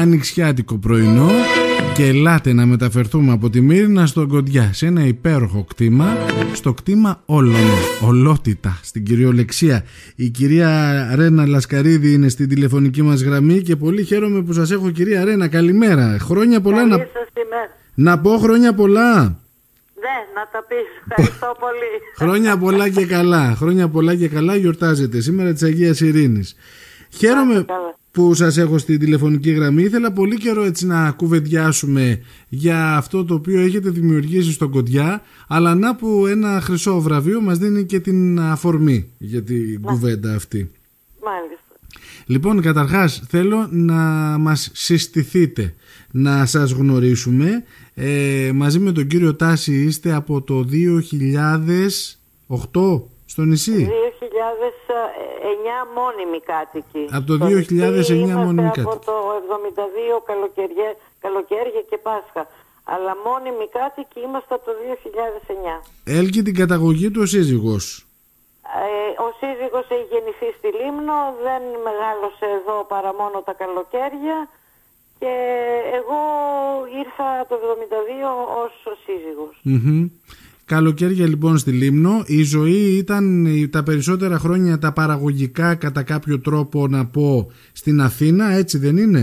ανοιξιάτικο πρωινό και ελάτε να μεταφερθούμε από τη Μύρινα στον Κοντιά σε ένα υπέροχο κτήμα, στο κτήμα όλων, ολότητα, στην κυριολεξία. Η κυρία Ρένα Λασκαρίδη είναι στην τηλεφωνική μας γραμμή και πολύ χαίρομαι που σας έχω κυρία Ρένα, καλημέρα. Χρόνια πολλά να... να πω χρόνια πολλά. Ναι, να τα πεις. Ευχαριστώ πολύ. Χρόνια πολλά και καλά. Χρόνια πολλά και καλά γιορτάζεται σήμερα της Αγίας Ειρήνης. Χαίρομαι που σας έχω στη τηλεφωνική γραμμή. Ήθελα πολύ καιρό έτσι να κουβεντιάσουμε για αυτό το οποίο έχετε δημιουργήσει στον Κοντιά, αλλά να που ένα χρυσό βραβείο μας δίνει και την αφορμή για την κουβέντα αυτή. Μάλιστα. Λοιπόν, καταρχάς θέλω να μας συστηθείτε, να σας γνωρίσουμε. Ε, μαζί με τον κύριο Τάση είστε από το 2008 στο νησί; 2009 μόνιμη κάτοικοι. Από το 2009 μόνιμη κάτοικοι. Από το 72 καλοκαιριά, καλοκαίρια και Πάσχα. Αλλά μόνιμη κάτοικοι είμαστε από το 2009. Έλκει την καταγωγή του ο σύζυγος. Ε, ο σύζυγος έχει γεννηθεί στη Λίμνο, δεν μεγάλωσε εδώ παρά μόνο τα καλοκαίρια και εγώ ήρθα το 72 ως σύζυγος. Καλοκαίρια λοιπόν στη Λίμνο. Η ζωή ήταν τα περισσότερα χρόνια τα παραγωγικά κατά κάποιο τρόπο να πω στην Αθήνα, έτσι δεν είναι;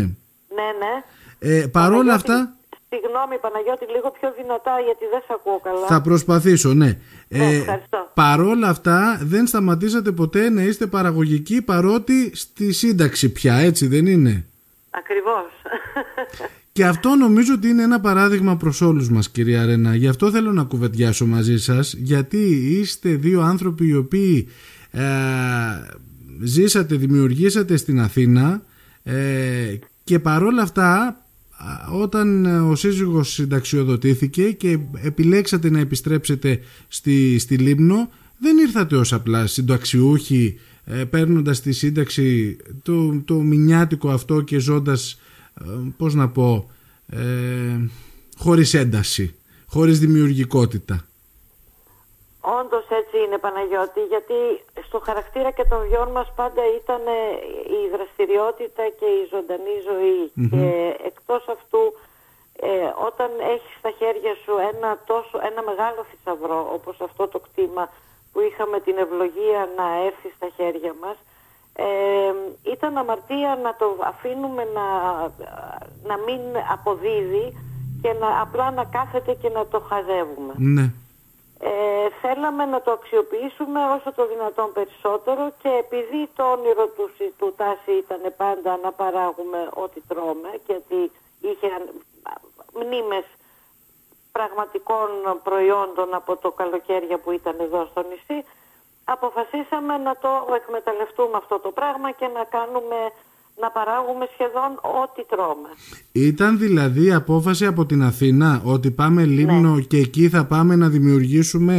Ναι, ναι. Ε, παρόλα αυτά... Συγγνώμη Παναγιώτη, λίγο πιο δυνατά γιατί δεν σε ακούω καλά. Θα προσπαθήσω, ναι. ναι ε, παρόλα αυτά δεν σταματήσατε ποτέ να είστε παραγωγικοί παρότι στη σύνταξη πια, έτσι δεν είναι; Ακριβώς. Και αυτό νομίζω ότι είναι ένα παράδειγμα προς όλους μας κυρία Ρένα. Γι' αυτό θέλω να κουβεντιάσω μαζί σας γιατί είστε δύο άνθρωποι οι οποίοι ε, ζήσατε, δημιουργήσατε στην Αθήνα ε, και παρόλα αυτά όταν ο σύζυγος συνταξιοδοτήθηκε και επιλέξατε να επιστρέψετε στη, στη Λίμνο δεν ήρθατε ως απλά συνταξιούχοι ε, παίρνοντας τη σύνταξη το, το μηνιάτικο αυτό και ζώντας ε, πώς να πω, ε, χωρίς ένταση, χωρίς δημιουργικότητα. Όντως έτσι είναι Παναγιώτη, γιατί στο χαρακτήρα και των βιών μας πάντα ήταν ε, η δραστηριότητα και η ζωντανή Και εκτός αυτού, ε, όταν έχεις στα χέρια σου ένα, τόσο, ένα μεγάλο θησαυρό, όπως αυτό το κτήμα που είχαμε την ευλογία να έρθει στα χέρια μας, ε, ήταν αμαρτία να το αφήνουμε να, να μην αποδίδει και να, απλά να κάθεται και να το χαζεύουμε. Ναι. Ε, θέλαμε να το αξιοποιήσουμε όσο το δυνατόν περισσότερο και επειδή το όνειρο του, του Τάση ήταν πάντα να παράγουμε ό,τι τρώμε και ότι είχε μνήμες πραγματικών προϊόντων από το καλοκαίρια που ήταν εδώ στο νησί αποφασίσαμε να το εκμεταλλευτούμε αυτό το πράγμα και να κάνουμε να παράγουμε σχεδόν ό,τι τρώμε. Ήταν δηλαδή απόφαση από την Αθήνα ότι πάμε Λίμνο ναι. και εκεί θα πάμε να δημιουργήσουμε,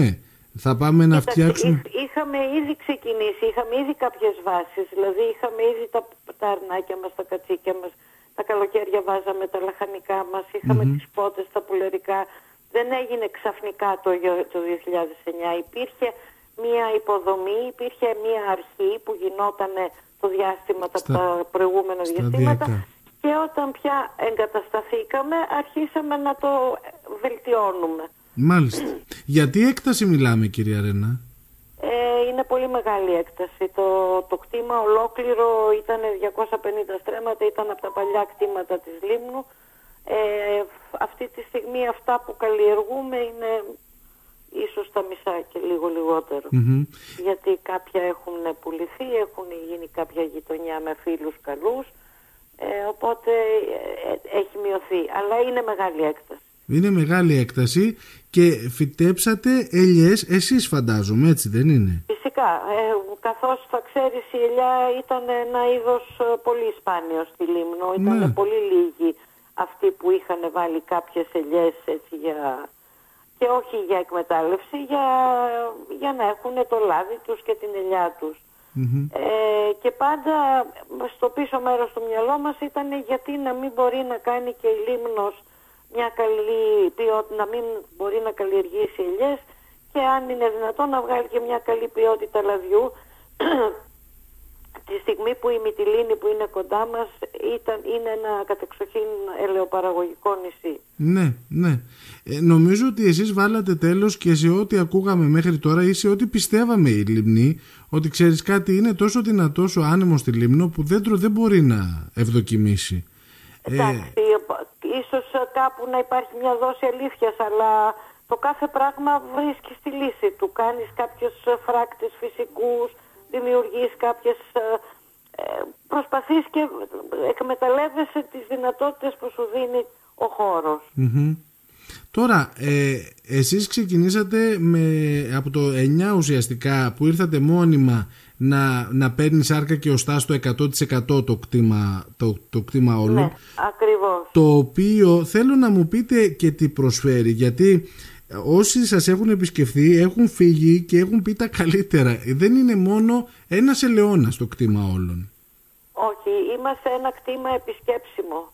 θα πάμε να φτιάξουμε... Είχαμε ήδη ξεκινήσει, είχαμε ήδη κάποιες βάσεις, δηλαδή είχαμε ήδη τα, τα αρνάκια μας, τα κατσίκια μας, τα καλοκαίρια βάζαμε τα λαχανικά μας, είχαμε mm-hmm. τις πότες, τα πουλερικά. Δεν έγινε ξαφνικά το, το 2009, υπήρχε μία υποδομή, υπήρχε μία αρχή που γινόταν το διάστημα, τα προηγούμενα διαστήματα και όταν πια εγκατασταθήκαμε αρχίσαμε να το βελτιώνουμε. Μάλιστα. Γιατί έκταση μιλάμε κυρία Ρένα; Ε, είναι πολύ μεγάλη έκταση. Το, το κτήμα ολόκληρο ήταν 250 στρέμματα, ήταν από τα παλιά κτήματα της Λίμνου. Ε, αυτή τη στιγμή αυτά που καλλιεργούμε είναι ίσως τα μισά και λίγο Γιατί κάποια έχουν πουληθεί, έχουν γίνει κάποια γειτονιά με φίλους καλούς, ε, οπότε ε, έχει μειωθεί. Αλλά είναι μεγάλη έκταση. Είναι μεγάλη έκταση και φυτέψατε ελιές εσείς φαντάζομαι, έτσι δεν είναι; Φυσικά, ε, καθώς θα ξέρεις η ελιά ήταν ένα είδος ε, πολύ σπάνιο στη Λίμνο, ήταν ναι. πολύ λίγοι αυτοί που είχαν βάλει κάποιες ελιές έτσι για και όχι για εκμετάλλευση, για, για να έχουν το λάδι τους και την ελιά τους. Ε, και πάντα στο πίσω μέρος του μυαλό μας ήταν γιατί να μην μπορεί να κάνει και η Λίμνος μια καλή ποιότητα, να μην μπορεί να καλλιεργήσει ελιές και αν είναι δυνατόν να βγάλει και μια καλή ποιότητα λαδιού τη στιγμή που η Μυτιλίνη που είναι κοντά μας ήταν, είναι ένα κατεξοχήν ελαιοπαραγωγικό νησί. Ναι, ναι. Ε, νομίζω ότι εσείς βάλατε τέλος και σε ό,τι ακούγαμε μέχρι τώρα ή σε ό,τι πιστεύαμε η Λιμνή ότι ξέρεις κάτι είναι τόσο δυνατός ο άνεμος στη Λίμνο που δέντρο δεν μπορεί να ευδοκιμήσει. Εντάξει, ε... ίσως κάπου να υπάρχει μια δόση αλήθειας αλλά το κάθε πράγμα βρίσκει στη λύση του. Κάνεις κάποιους φράκτες φυσικούς, δημιουργείς κάποιες... Ε, ε, προσπαθείς και εκμεταλλεύεσαι τις δυνατότητες που σου δίνει ο χωρος Τώρα, ε, εσείς ξεκινήσατε με, από το 9 ουσιαστικά που ήρθατε μόνιμα να, να παίρνεις άρκα και οστά στο 100% το κτήμα, το, το κτήμα όλων. Ναι, ακριβώς. Το οποίο θέλω να μου πείτε και τι προσφέρει, γιατί όσοι σας έχουν επισκεφθεί έχουν φύγει και έχουν πει τα καλύτερα. Δεν είναι μόνο ένας ελαιώνας το κτήμα όλων. Όχι, είμαστε ένα κτήμα επισκέψιμο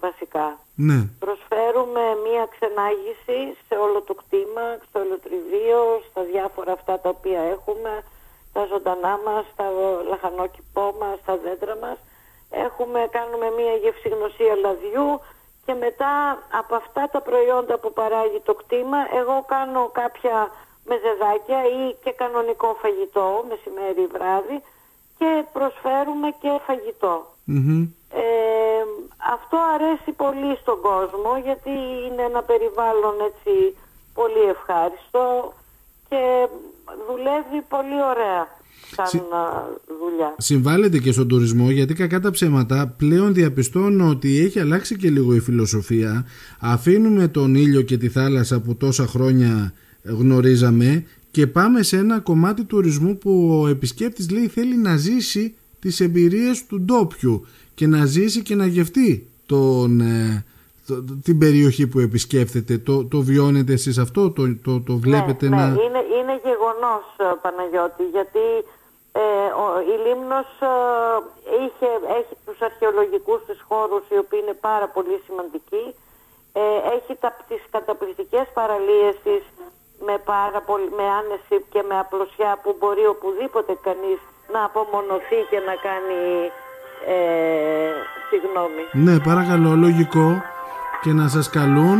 βασικά. Ναι. Προσφέρουμε μία ξενάγηση σε όλο το κτήμα, στο ελαιοτριβείο, στα διάφορα αυτά τα οποία έχουμε, τα ζωντανά μας, τα λαχανόκηπό μας, τα δέντρα μας. Έχουμε, κάνουμε μία γευσηγνωσία λαδιού, και μετά από αυτά τα προϊόντα που παράγει το κτήμα εγώ κάνω κάποια μεζεδάκια ή και κανονικό φαγητό μεσημέρι βράδυ και προσφέρουμε και φαγητο Ε, αυτό αρέσει πολύ στον κόσμο γιατί είναι ένα περιβάλλον έτσι πολύ ευχάριστο και δουλεύει πολύ ωραία σαν δουλειά. Συμβάλλεται και στον τουρισμό γιατί κακά τα ψέματα πλέον διαπιστώνω ότι έχει αλλάξει και λίγο η φιλοσοφία. Αφήνουμε τον ήλιο και τη θάλασσα που τόσα χρόνια γνωρίζαμε και πάμε σε ένα κομμάτι τουρισμού που ο επισκέπτης λέει θέλει να ζήσει τις εμπειρίες του ντόπιου και να ζήσει και να γευτεί τον, ε, την περιοχή που επισκέφτεται. Το, το βιώνετε εσείς αυτό, το, το, το βλέπετε ναι, να... Ναι, είναι, είναι γεγονός Παναγιώτη, γιατί ε, ο, η Λίμνος ε, είχε, έχει τους αρχαιολογικούς της χώρους οι οποίοι είναι πάρα πολύ σημαντικοί. Ε, έχει τα, τις καταπληκτικές παραλίες της με, πάρα πολύ, με άνεση και με απλωσιά που μπορεί οπουδήποτε κανείς να απομονωθεί και να κάνει ε, συγγνώμη. Ναι, παρακαλώ, λογικό και να σας καλούν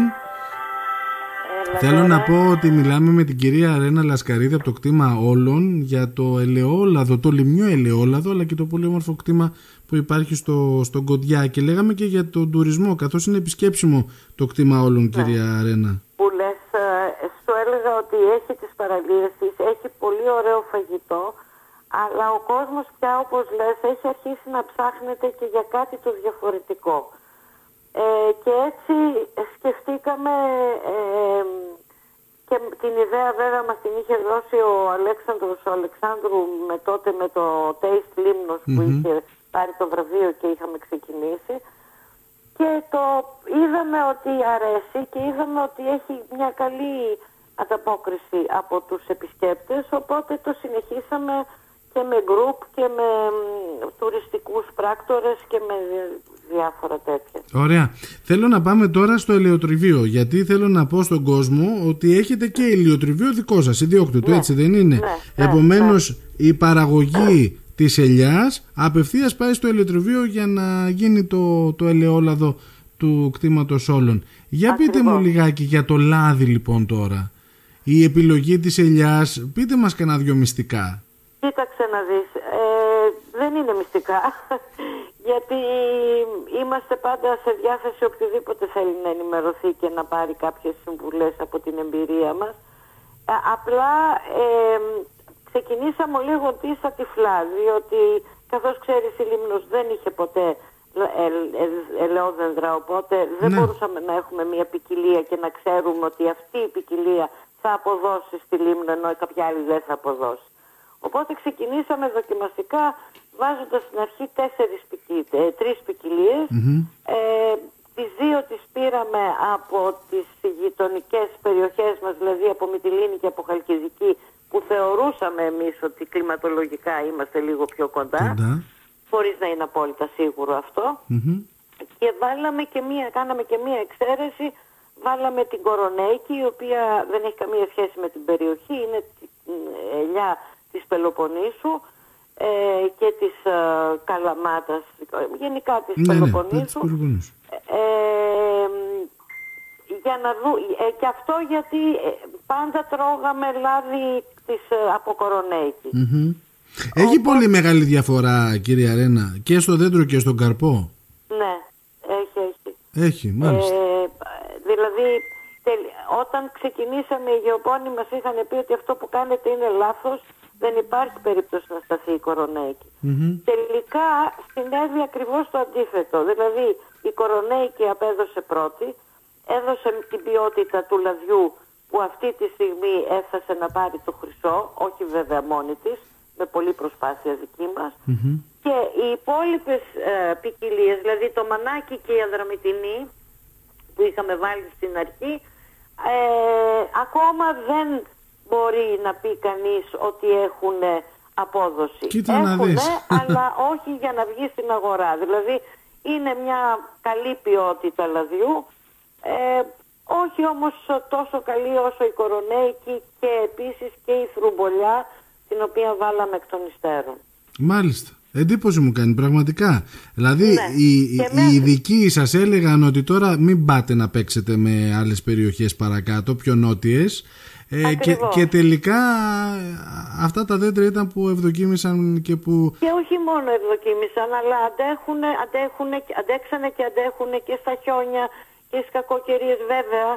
Θέλω να πω ότι μιλάμε με την κυρία Ρένα Λασκαρίδη από το κτήμα όλων για το ελαιόλαδο, το λιμιό ελαιόλαδο αλλά και το πολύ όμορφο κτήμα που υπάρχει στο, στο Κοντιά και λέγαμε και για τον τουρισμό καθώς είναι επισκέψιμο το κτήμα όλων ναι. κυρία Ρένα. Που λες, ε, σου έλεγα ότι έχει τις παραλίες της, έχει πολύ ωραίο φαγητό αλλά ο κόσμος πια όπως λες έχει αρχίσει να ψάχνεται και για κάτι το διαφορετικό. Ε, και έτσι σκεφτήκαμε ε, και την ιδέα βέβαια μας την είχε δώσει ο Αλέξανδρος ο Αλεξάνδρου με τότε με το Taste Limnos που είχε πάρει το βραβείο και είχαμε ξεκινήσει. Και το είδαμε ότι αρέσει και είδαμε ότι έχει μια καλή ανταπόκριση από τους επισκέπτες οπότε το συνεχίσαμε και με γκρουπ και με τουριστικούς πράκτορες και με διάφορα τέτοια. Ωραία. Θέλω να πάμε τώρα στο ελαιοτριβείο γιατί θέλω να πω στον κόσμο ότι έχετε και ελαιοτριβείο δικό σας, ιδιόκτητο, ναι. έτσι δεν είναι; Ναι, Επομένως ναι. η παραγωγή της ελιάς απευθείας πάει στο ελαιοτριβείο για να γίνει το, το ελαιόλαδο του κτήματος όλων. Για πείτε μου λιγάκι για το λάδι λοιπόν τώρα. Η επιλογή της ελιάς, πείτε μας κανένα δυο μυστικά. Κοίταξε να δεις, ε, δεν είναι μυστικά, γιατί είμαστε πάντα σε διάθεση οποιοδήποτε θέλει να ενημερωθεί και να πάρει κάποιες συμβουλές από την εμπειρία μας. Ε, απλά ε, ξεκινήσαμε λίγο τίσα τυφλά, διότι καθώς ξέρεις η Λίμνος δεν είχε ποτέ ελαιόδεντρα, οπότε δεν ναι. μπορούσαμε να έχουμε μια ποικιλία και να ξέρουμε ότι αυτή η ποικιλία θα αποδώσει στη Λίμνο ενώ κάποια άλλη δεν θα αποδώσει. Οπότε ξεκινήσαμε δοκιμαστικά βάζοντας στην αρχή τέσσερις ε, τρεις ποικιλίες. Ε, τις δύο τις πήραμε από τις γειτονικές περιοχές μας, δηλαδή από Μυτιλίνη και από Χαλκιδική, που θεωρούσαμε εμείς ότι κλιματολογικά είμαστε λίγο πιο κοντά, κοντά. χωρίς να είναι απόλυτα σίγουρο Και βάλαμε και μία, κάναμε και μία εξαίρεση, βάλαμε την Κορονέικη, η οποία δεν έχει καμία σχέση με την περιοχή, είναι ελιά της Πελοποννήσου ε, και της ε, Καλαμάτας, γενικά της Ναι, ναι, Πελοποννήσου. της Πελοποννήσου. Ε, για να δω, ε, και αυτό γιατί ε, πάντα τρώγαμε λάδι της ε, αποκορονέικης. Μμμ. Έχει πολύ μεγάλη διαφορά κυρία Ρένα και στο δέντρο και στον καρπό; Ναι, έχει, έχει. Έχει, μάλιστα. Ε, δηλαδή, τελ- όταν ξεκινήσαμε οι γεωπόνοι μας είχαν πει ότι αυτό που κάνετε είναι λάθος, δεν υπάρχει περίπτωση να σταθεί η κορονέικη. Μμμ. Τελικά συνέβη ακριβώς το αντίθετο. Δηλαδή η κορονέικη απέδωσε πρώτη, έδωσε την ποιότητα του λαδιού που αυτή τη στιγμή έφτασε να πάρει το χρυσό, όχι βέβαια μόνη της, με πολλή προσπάθεια δική μας. Μμμ. Και οι υπόλοιπες ε, ποικιλίες, δηλαδή το μανάκι και η αδραμητινή που είχαμε βάλει στην αρχή, ε, ακόμα δεν μπορεί να πει κανείς ότι έχουν απόδοση. Κοίτα να Έχουνε, δεις. αλλά όχι για να βγει στην αγορά. Δηλαδή είναι μια καλή ποιότητα λαδιού, ε, όχι όμως τόσο καλή όσο η κορονέικη και επίσης και η θρουμπολιά την οποία βάλαμε εκ των υστέρων. Μάλιστα. Εντύπωση μου κάνει πραγματικά. Δηλαδή Ναι. οι, Και οι μέχρι- ειδικοί σας έλεγαν ότι τώρα μην πάτε να παίξετε με άλλες περιοχές παρακάτω, πιο νότιες. Ε, και, Ακριβώς. και τελικά ε, αυτά τα δέντρα ήταν που ευδοκίμησαν και που... Και όχι μόνο ευδοκίμησαν, αλλά αντέχουν, αντέχουν, αντέξανε και αντέχουν και στα χιόνια και στις κακοκαιρίες βέβαια.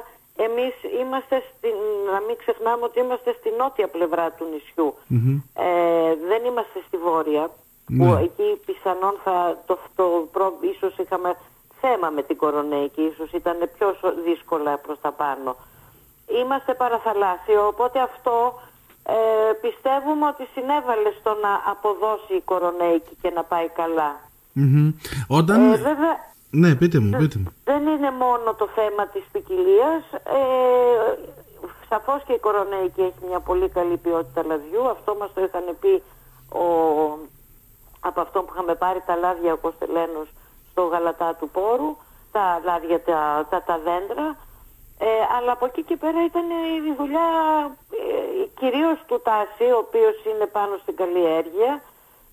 Εμείς είμαστε, στην, να μην ξεχνάμε ότι είμαστε στη νότια πλευρά του νησιού. Μμμ. Ε, δεν είμαστε στη βόρεια, που Ναι. εκεί πιθανόν θα το, το, προ- ίσως είχαμε θέμα με την κορονέικη, ίσως ήταν πιο σο- δύσκολα προς τα πάνω. Είμαστε παραθαλάσσιο, οπότε αυτό ε, πιστεύουμε ότι συνέβαλε στο να αποδώσει η κορονέικη και να πάει καλά. Μμμ. Όταν... Ε, βέβαια, Ναι, πείτε μου, πείτε μου. δεν είναι μόνο το θέμα της ποικιλίας. Ε, σαφώς και η κορονέικη έχει μια πολύ καλή ποιότητα λαδιού. Αυτό μας το είχαν πει ο, από αυτό που είχαμε πάρει τα λάδια ο Κωστελένος στο γαλατά του πόρου, τα λάδια, τα, τα, τα δέντρα. Ε, αλλά από εκεί και πέρα ήταν η δουλειά ε, κυρίως του Τάση, ο οποίος είναι πάνω στην καλλιέργεια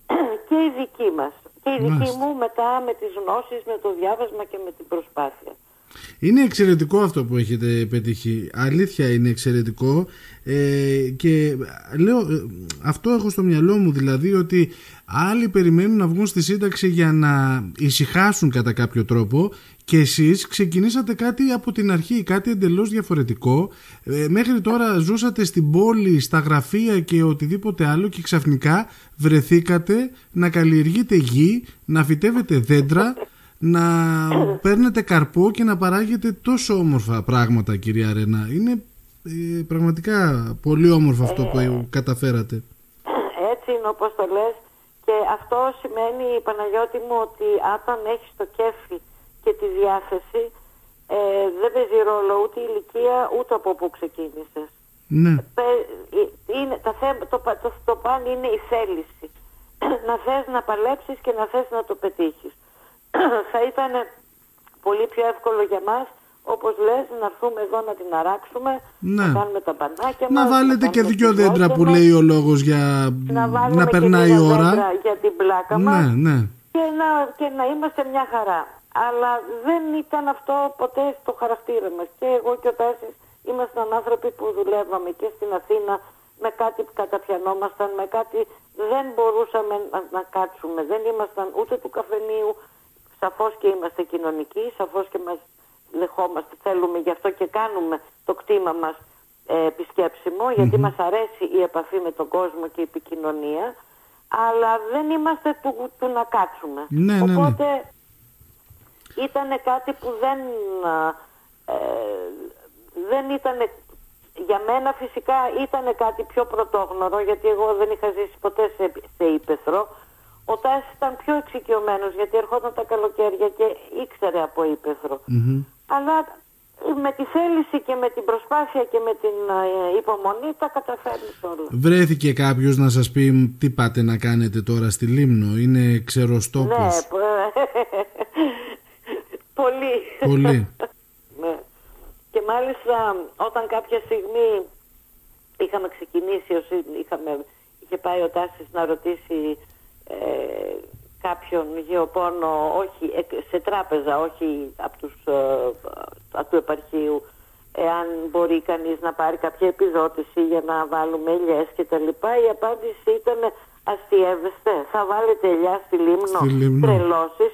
και η δική μας. Και η δική Μάλιστα. μου μετά με τις γνώσεις, με το διάβασμα και με την προσπάθεια. Είναι εξαιρετικό αυτό που έχετε πετύχει. Αλήθεια είναι εξαιρετικό. Ε, και λέω, ε, αυτό έχω στο μυαλό μου δηλαδή ότι άλλοι περιμένουν να βγουν στη σύνταξη για να ησυχάσουν κατά κάποιο τρόπο και εσείς ξεκινήσατε κάτι από την αρχή, κάτι εντελώς διαφορετικό. Ε, μέχρι τώρα ζούσατε στην πόλη, στα γραφεία και οτιδήποτε άλλο και ξαφνικά βρεθήκατε να καλλιεργείτε γη, να φυτεύετε δέντρα να παίρνετε καρπό και να παράγετε τόσο όμορφα πράγματα κυρία Ρένα. Είναι ε, πραγματικά πολύ όμορφο αυτό που καταφέρατε. Έτσι είναι όπως το λες και αυτό σημαίνει Παναγιώτη μου ότι όταν έχεις το κέφι και τη διάθεση ε, δεν παίζει ρόλο ούτε η ηλικία ούτε από πού ξεκίνησες. Ναι, Πε- ε, είναι, τα θέ, το, πα- το, το παν είναι η θέληση. να θες να παλέψεις και να θες να το πετύχεις. Θα ήταν πολύ πιο εύκολο για μας, όπως λες, να έρθουμε εδώ να την αράξουμε, Ναι. να κάνουμε τα μπανάκια να μας, βάλετε και κάνουμε δυο τις δέντρα γιώργες που μας, λέει ο λόγος για να, βάλουμε να και περνάει η δύο ώρα. δέντρα για την πλάκα μας Ναι, ναι. και να, και να είμαστε μια χαρά. Αλλά δεν ήταν αυτό ποτέ στο χαρακτήρα μας. Και εγώ και ο Τάσης ήμασταν άνθρωποι που δουλεύαμε και στην Αθήνα με κάτι που καταπιανόμασταν, με κάτι δεν μπορούσαμε να, να κάτσουμε. Δεν ήμασταν ούτε του καφενείου, σαφώς και είμαστε κοινωνικοί, σαφώς και μας δεχόμαστε, θέλουμε γι' αυτό και κάνουμε το κτήμα μας ε, επισκέψιμο, γιατί μας αρέσει η επαφή με τον κόσμο και η επικοινωνία, αλλά δεν είμαστε του, του να κάτσουμε. Ναι, ναι, ναι. Οπότε ήταν κάτι που δεν, α, ε, δεν ήταν, για μένα φυσικά ήταν κάτι πιο πρωτόγνωρο, γιατί εγώ δεν είχα ζήσει ποτέ σε, σε ύπεθρο. Ο Τάσης ήταν πιο εξοικειωμένος, γιατί ερχόταν τα καλοκαίρια και ήξερε από ύπεθρο. Μμμ. Αλλά με τη θέληση και με την προσπάθεια και με την ε, υπομονή τα καταφέρνεις όλα. Βρέθηκε κάποιος να σας πει τι πάτε να κάνετε τώρα στη Λίμνο; Είναι ξεροστόπος. Ναι, π- πολύ. Πολύ. ναι. Και μάλιστα όταν κάποια στιγμή είχαμε ξεκινήσει, ως είχαμε, είχε πάει ο Τάσης να ρωτήσει ε, κάποιον γεωπόνο, όχι σε τράπεζα, όχι από, τους, ε, του επαρχείου, εάν μπορεί κανείς να πάρει κάποια επιδότηση για να βάλουμε ελιές και τα λοιπά. Η απάντηση ήταν αστιεύεστε, θα βάλετε ελιά στη Λίμνο, στη Λίμνο. τρελώσεις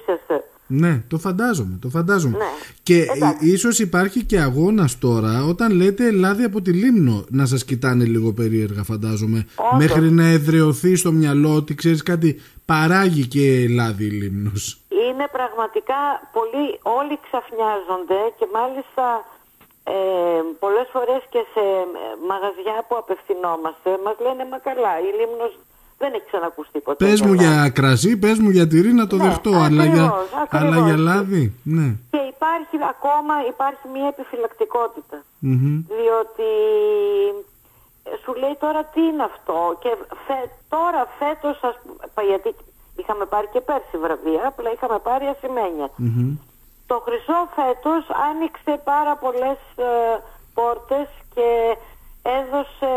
ναι, το φαντάζομαι, το φαντάζομαι. Ναι. Και ίσως υπάρχει και αγώνας τώρα όταν λέτε Ελλάδη από τη Λίμνο να σας κοιτάνε λίγο περίεργα φαντάζομαι. Μέχρι να εδρεωθεί στο μυαλό ότι ξέρεις κάτι παράγει και Ελλάδη η Λίμνος. Είναι πραγματικά πολύ, όλοι ξαφνιάζονται και μάλιστα ε, πολλές φορές και σε μαγαζιά που απευθυνόμαστε μας λένε μα καλά η Λίμνος δεν έχει ξανακουστεί ποτέ. Πες μου για κρασί, πες μου για τυρί να το ναι, δεχτώ, αλλά, για, αλλά για λάδι, ναι. Και υπάρχει ακόμα υπάρχει μια επιφυλακτικότητα. Διότι ε, σου λέει τώρα τι είναι αυτό και τώρα φέτος, γιατί είχαμε πάρει και πέρσι βραβεία, απλά είχαμε πάρει Το χρυσό φέτος άνοιξε πάρα πολλές ε, πόρτες και έδωσε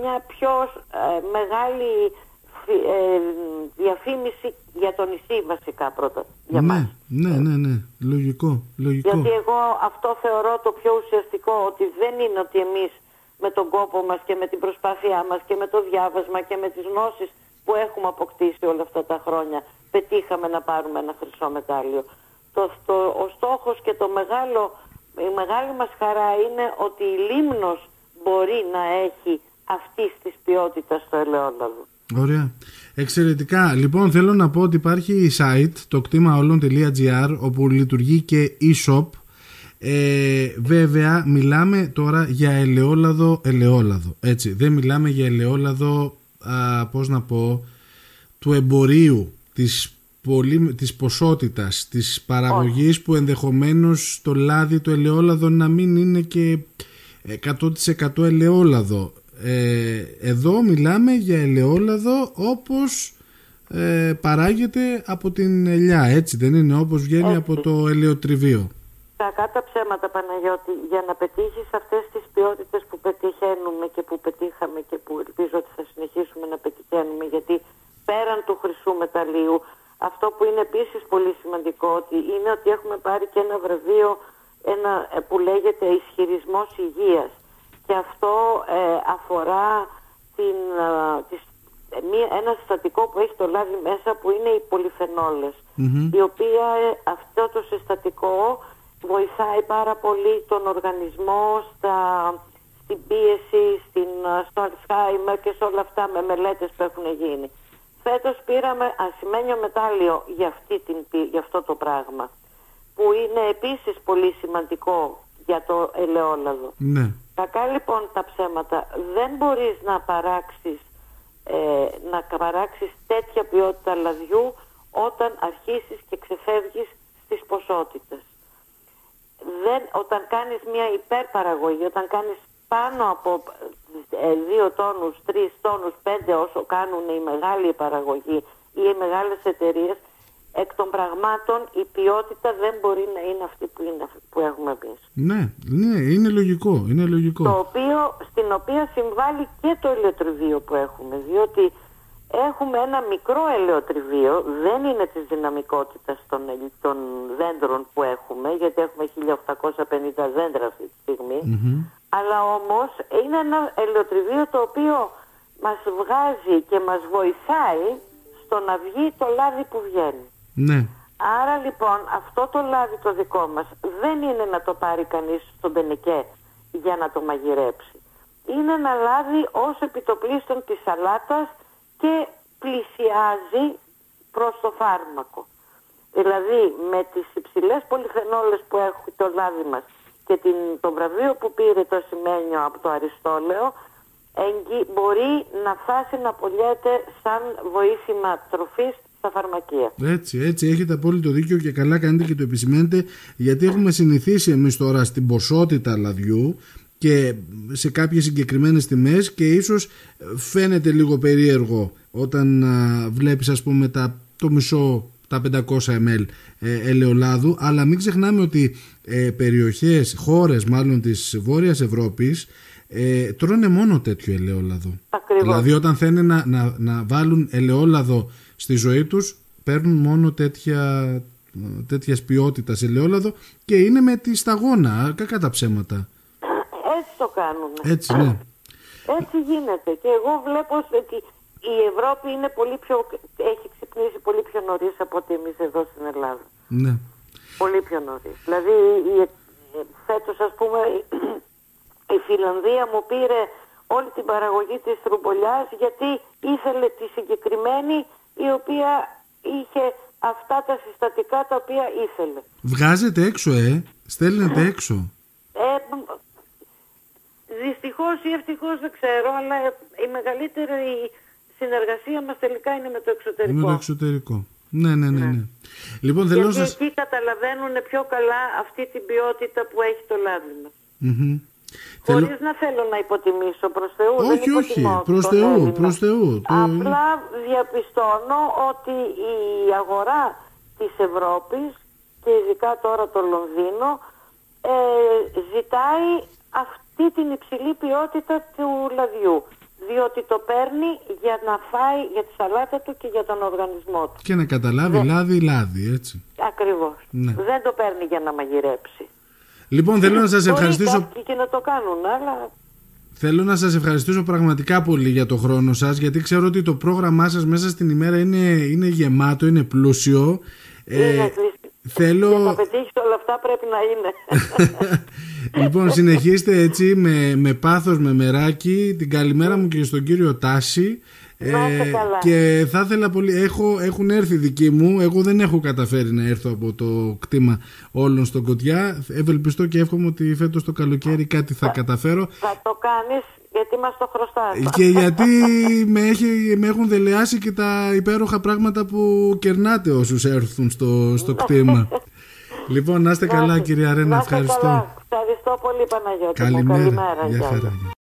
μια πιο ε, μεγάλη ε, διαφήμιση για το νησί βασικά πρώτα για ναι, μας. Ναι, ναι, ναι, λογικό, λογικό. Γιατί εγώ αυτό θεωρώ το πιο ουσιαστικό ότι δεν είναι ότι εμείς με τον κόπο μας και με την προσπάθειά μας και με το διάβασμα και με τις γνώσεις που έχουμε αποκτήσει όλα αυτά τα χρόνια πετύχαμε να πάρουμε ένα χρυσό μετάλλιο. Το, το, ο στόχος και το μεγάλο, η μεγάλη μας χαρά είναι ότι η Λίμνος μπορεί να έχει αυτής της ποιότητας στο ελαιόλαδο. Ωραία. Εξαιρετικά. Λοιπόν, θέλω να πω ότι υπάρχει site, το κτήμα όλων.gr, όπου λειτουργεί και e-shop. Ε, βέβαια, μιλάμε τώρα για ελαιόλαδο, ελαιόλαδο. Έτσι, δεν μιλάμε για ελαιόλαδο, α, πώς να πω, του εμπορίου, της, πολύ, της ποσότητας, της παραγωγής που ενδεχομένως το λάδι, το ελαιόλαδο να μην είναι και 100% ελαιόλαδο. Ε, εδώ μιλάμε για ελαιόλαδο όπως ε, παράγεται από την ελιά, έτσι δεν είναι, όπως βγαίνει από το ελαιοτριβείο. Κακά τα ψέματα Παναγιώτη, για να πετύχεις αυτές τις ποιότητες που πετυχαίνουμε και που πετύχαμε και που ελπίζω ότι θα συνεχίσουμε να πετυχαίνουμε γιατί πέραν του χρυσού μεταλλίου αυτό που είναι επίσης πολύ σημαντικό ότι είναι ότι έχουμε πάρει και ένα βραβείο ένα, ε, που λέγεται ισχυρισμός υγείας και αυτό ε, αφορά την, ε, ε, μία, ένα συστατικό που έχει το λάδι μέσα που είναι οι πολυφενολες η οποία αυτό το συστατικό βοηθάει πάρα πολύ τον οργανισμό στα, στην πίεση, στην, στο Αλσχάιμερ και σε όλα αυτά με μελέτες που έχουν γίνει. Φέτος πήραμε ασημένιο μετάλλιο για, αυτή την, για αυτό το πράγμα που είναι επίσης πολύ σημαντικό για το ελαιόλαδο. Ναι. Κακά λοιπόν τα ψέματα. Δεν μπορείς να παράξεις, ε, να παράξεις τέτοια ποιότητα λαδιού όταν αρχίσεις και ξεφεύγεις στις ποσότητες. Δεν, όταν κάνεις μια υπερπαραγωγή, όταν κάνεις πάνω από ε, δύο τόνους, τρεις τόνους, πέντε όσο κάνουν οι μεγάλοι παραγωγοί ή οι μεγάλες εταιρείες, εκ των πραγμάτων η ποιότητα δεν μπορεί να είναι αυτή που, είναι, που έχουμε εμείς. Ναι, ναι, είναι λογικό, είναι λογικό. Το οποίο, στην οποία συμβάλλει και το ελαιοτριβείο που έχουμε, διότι έχουμε ένα μικρό ελαιοτριβείο, δεν είναι της δυναμικότητας των, των δέντρων που έχουμε, γιατί έχουμε 1850 δέντρα αυτή τη στιγμη αλλά όμως είναι ένα ελαιοτριβείο το οποίο μας βγάζει και μας βοηθάει στο να βγει το λάδι που βγαίνει. Ναι. Άρα λοιπόν αυτό το λάδι το δικό μας δεν είναι να το πάρει κανείς στον πενεκέ για να το μαγειρέψει. Είναι ένα λάδι ως επιτοπλίστων της σαλάτας και πλησιάζει προς το φάρμακο. Δηλαδή με τις υψηλές πολυφενόλες που έχει το λάδι μας και την, το βραβείο που πήρε το σημαίνιο από το Αριστόλαιο μπορεί να φτάσει να πολιέται σαν βοήθημα τροφής στα φαρμακεία. Έτσι, έτσι, έχετε απόλυτο δίκιο και καλά κάνετε και το επισημαίνετε γιατί έχουμε συνηθίσει εμείς τώρα στην ποσότητα λαδιού και σε κάποιες συγκεκριμένες τιμές και ίσως φαίνεται λίγο περίεργο όταν α, βλέπεις ας πούμε τα, το μισό τα 500 ml ε, ελαιολάδου αλλά μην ξεχνάμε ότι ε, περιοχές, χώρες μάλλον της Βόρειας Ευρώπης ε, τρώνε μόνο τέτοιο ελαιόλαδο. Ακριβώς. Δηλαδή όταν θέλουν να, να, να βάλουν ελαιόλαδο στη ζωή τους παίρνουν μόνο τέτοια, τέτοιας ποιότητας ελαιόλαδο και είναι με τη σταγόνα, κακά τα ψέματα. Έτσι το κάνουν. Έτσι, ναι. Έτσι γίνεται. Και εγώ βλέπω ότι η Ευρώπη είναι πολύ πιο, έχει ξυπνήσει πολύ πιο νωρίς από ότι εμείς εδώ στην Ελλάδα. ναι. Πολύ πιο νωρίς. Δηλαδή η- φέτος ας πούμε η Φιλανδία μου πήρε όλη την παραγωγή της τρουπολιάς γιατί ήθελε τη συγκεκριμένη η οποία είχε αυτά τα συστατικά τα οποία ήθελε. Βγάζετε έξω, ε. Στέλνετε έξω. Ε, δυστυχώς ή ευτυχώς δεν ξέρω, αλλά η μεγαλύτερη συνεργασία μας τελικά είναι με το εξωτερικό. Με το εξωτερικό. Ναι, ναι, ναι. ναι. Λοιπόν, θέλω να Γιατί σας... εκεί καταλαβαίνουν πιο καλά αυτή την ποιότητα που έχει το λάδι μας. Μμμ. Χωρίς Θέλω... να θέλω να υποτιμήσω προς Θεού. δεν Όχι, όχι. υποτιμώ Προς τον Θεού, Έλληνα. προς Θεού. Το... Απλά διαπιστώνω ότι η αγορά της Ευρώπης και ειδικά τώρα το Λονδίνο ε, ζητάει αυτή την υψηλή ποιότητα του λαδιού. Διότι το παίρνει για να φάει για τη σαλάτα του και για τον οργανισμό του. Και να καταλάβει λάδι, λάδι, έτσι. Ακριβώς. Ναι. Δεν το παίρνει για να μαγειρέψει. Λοιπόν, θέλω να σας Μπορεί ευχαριστήσω κάποιοι και να το κάνουν, αλλά Θέλω να σας ευχαριστήσω πραγματικά πολύ για το χρόνο σας γιατί ξέρω ότι το πρόγραμμά σας μέσα στην ημέρα είναι, είναι γεμάτο, είναι πλούσιο. Ε, είναι χρήσιμο. Για να θέλω... πετύχεις όλα αυτά πρέπει να είναι. λοιπόν, συνεχίστε έτσι με, με πάθος, με μεράκι. Την καλημέρα μου και στον κύριο Τάση. Ε, Να είστε καλά. και θα ήθελα πολύ, έχω, έχουν έρθει δικοί μου, εγώ δεν έχω καταφέρει να έρθω από το κτήμα όλων στον Κοτιά. Ευελπιστώ και εύχομαι ότι φέτος το καλοκαίρι κάτι θα καταφέρω. Θα το κάνεις γιατί μας το χρωστάς. Και γιατί με, έχει, με έχουν δελεάσει και τα υπέροχα πράγματα που κερνάτε όσους έρθουν στο, στο κτήμα. λοιπόν, να είστε καλά κυρία Ρένα, Να είστε ευχαριστώ. καλά. Ευχαριστώ πολύ Παναγιώτη. μου. Καλημέρα. Καλημέρα. Γεια Γεια. χαρά.